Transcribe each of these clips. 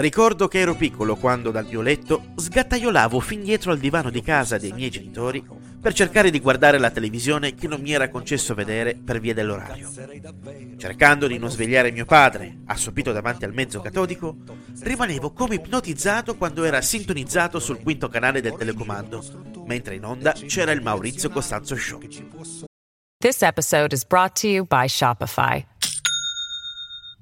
Ricordo che ero piccolo quando dal mio letto sgattaiolavo fin dietro al divano di casa dei miei genitori per cercare di guardare la televisione che non mi era concesso vedere per via dell'orario. Cercando di non svegliare mio padre, assopito davanti al mezzo catodico, rimanevo come ipnotizzato quando era sintonizzato sul quinto canale del telecomando, mentre in onda c'era il Maurizio Costanzo Show. This episode is brought to you by Shopify.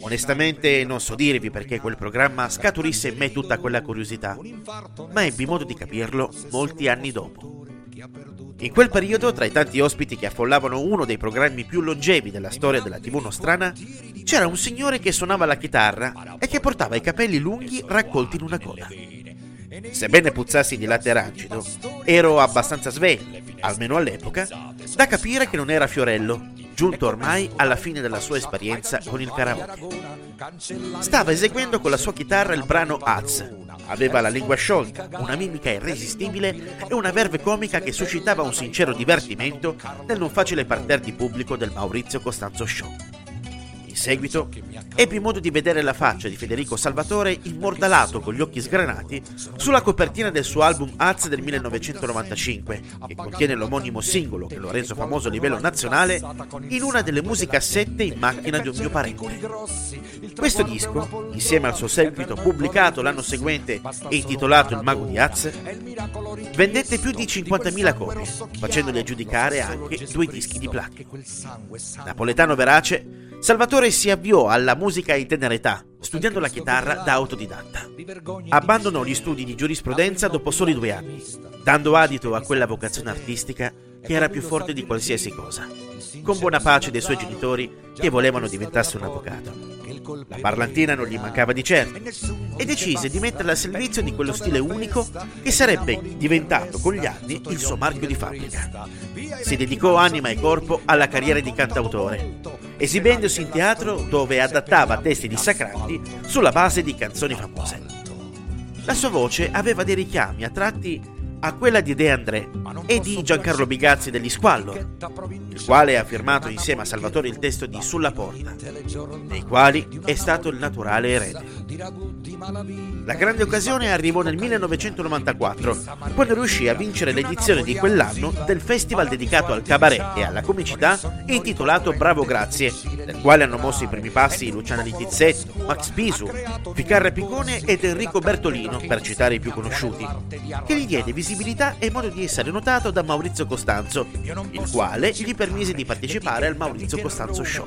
Onestamente non so dirvi perché quel programma scaturisse in me tutta quella curiosità, ma ebbi modo di capirlo molti anni dopo. In quel periodo, tra i tanti ospiti che affollavano uno dei programmi più longevi della storia della TV nostrana, c'era un signore che suonava la chitarra e che portava i capelli lunghi raccolti in una coda. Sebbene puzzassi di latte rancido, ero abbastanza sveglio, almeno all'epoca, da capire che non era Fiorello, giunto ormai alla fine della sua esperienza con il karaoke. Stava eseguendo con la sua chitarra il brano Az. Aveva la lingua sciolta, una mimica irresistibile e una verve comica che suscitava un sincero divertimento nel non facile parterre di pubblico del Maurizio Costanzo Show. In seguito ebbi modo di vedere la faccia di Federico Salvatore immordalato con gli occhi sgranati sulla copertina del suo album Az del 1995, che contiene l'omonimo singolo che lo ha reso famoso a livello nazionale, in una delle musicassette in macchina di un mio parente. Questo disco, insieme al suo seguito pubblicato l'anno seguente e intitolato Il Mago di Az, vendette più di 50.000 copie, facendogli aggiudicare anche due dischi di platino. Napoletano verace, Salvatore si avviò alla musica in tenera età, studiando la chitarra da autodidatta. Abbandonò gli studi di giurisprudenza dopo soli due anni, dando adito a quella vocazione artistica che era più forte di qualsiasi cosa, con buona pace dei suoi genitori che volevano diventasse un avvocato. La parlantina non gli mancava di certo e decise di metterla al servizio di quello stile unico che sarebbe diventato con gli anni il suo marchio di fabbrica. Si dedicò anima e corpo alla carriera di cantautore, esibendosi in teatro dove adattava testi dissacranti sulla base di canzoni famose. La sua voce aveva dei richiami a tratti a quella di De André e di Giancarlo Bigazzi degli Squallor, il quale ha firmato insieme a Salvatore il testo di Sulla Porta, dei quali è stato il naturale erede. La grande occasione arrivò nel 1994, quando riuscì a vincere l'edizione di quell'anno del festival dedicato al cabaret e alla comicità intitolato Bravo Grazie, nel quale hanno mosso i primi passi Luciana Littizzetto, Max Pisu, Ficarra Piccone ed Enrico Bertolino, per citare i più conosciuti, che gli diede visibilità e modo di essere notato da Maurizio Costanzo, il quale gli permise di partecipare al Maurizio Costanzo Show.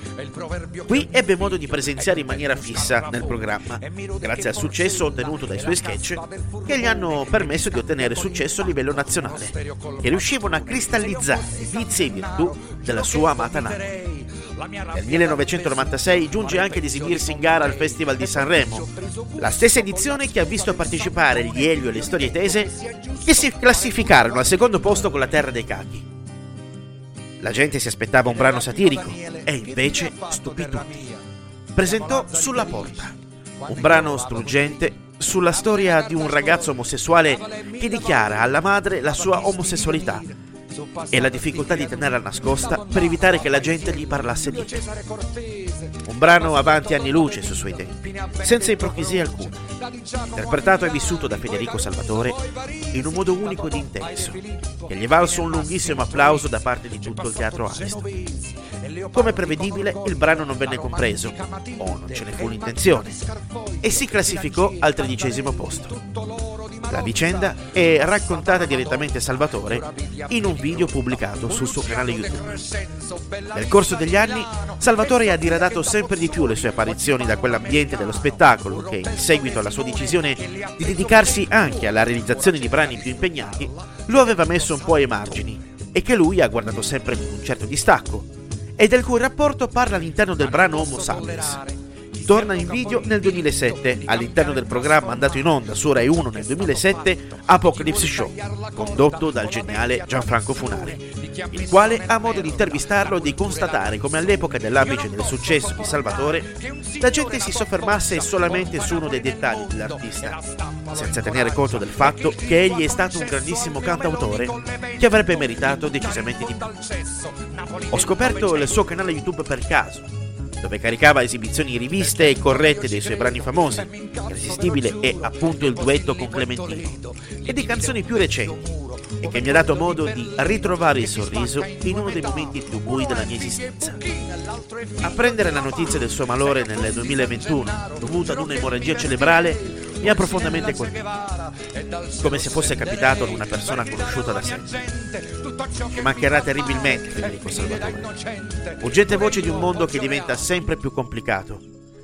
Qui ebbe modo di presenziare in maniera fissa nel programma, grazie al successo ottenuto dai suoi sketch che gli hanno permesso di ottenere successo a livello nazionale, che riuscivano a cristallizzare vizi e virtù della sua amata nave. Nel 1996 giunge anche ad esibirsi in gara al Festival di Sanremo, la stessa edizione che ha visto partecipare gli Elio e le storie tese che si classificarono al secondo posto con la Terra dei Cachi. La gente si aspettava un brano satirico e invece stupì tutti. Presentò Sulla Porta, un brano struggente sulla storia di un ragazzo omosessuale che dichiara alla madre la sua omosessualità e la difficoltà di tenerla nascosta per evitare che la gente gli parlasse di te. Un brano avanti anni luce sui suoi tempi, senza ipocrisia alcuna, interpretato e vissuto da Federico Salvatore in un modo unico ed intenso, che gli valso un lunghissimo applauso da parte di tutto il teatro Ariston. Come prevedibile, il brano non venne compreso, o non ce ne fu l'intenzione, e si classificò al tredicesimo posto. La vicenda è raccontata direttamente a Salvatore in un video pubblicato sul suo canale YouTube. Nel corso degli anni, Salvatore ha diradato sempre di più le sue apparizioni da quell'ambiente dello spettacolo che, in seguito alla sua decisione di dedicarsi anche alla realizzazione di brani più impegnati, lo aveva messo un po' ai margini e che lui ha guardato sempre con un certo distacco, e del cui rapporto parla all'interno del brano Homo Sapiens torna in video nel 2007 all'interno del programma andato in onda su Rai 1 nel 2007 Apocalypse Show, condotto dal geniale Gianfranco Funari, il quale ha modo di intervistarlo e di constatare come all'epoca dell'apice del successo di Salvatore la gente si soffermasse solamente su uno dei dettagli dell'artista, senza tenere conto del fatto che egli è stato un grandissimo cantautore che avrebbe meritato decisamente di più. Ho scoperto il suo canale YouTube per caso dove caricava esibizioni riviste e corrette dei suoi brani famosi, irresistibile è appunto il duetto con Clementino, e di canzoni più recenti, e che mi ha dato modo di ritrovare il sorriso in uno dei momenti più bui della mia esistenza. Apprendere la notizia del suo malore nel 2021, dovuta ad un'emorragia cerebrale, mi ha profondamente colpito, come se fosse capitato ad una persona conosciuta da sempre. Mancherà terribilmente Federico Salvatore. Urgente voce di un mondo che diventa sempre più complicato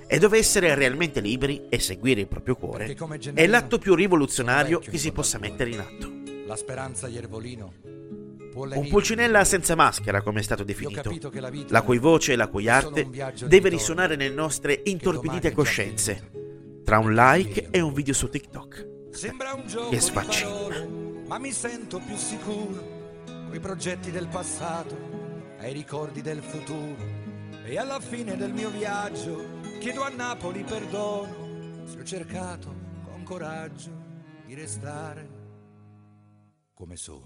e dove essere realmente liberi e seguire il proprio cuore è l'atto più rivoluzionario che si possa mettere in atto. La speranza Iervolino un pulcinella senza maschera, come è stato definito, la cui voce e la cui arte deve risuonare nelle nostre intorpidite coscienze, tra un like e un video su TikTok. Sembra un gioco che sfaccina. Ma mi sento più sicuro coi progetti del passato, ai ricordi del futuro. E alla fine del mio viaggio chiedo a Napoli perdono se ho cercato con coraggio di restare come sono.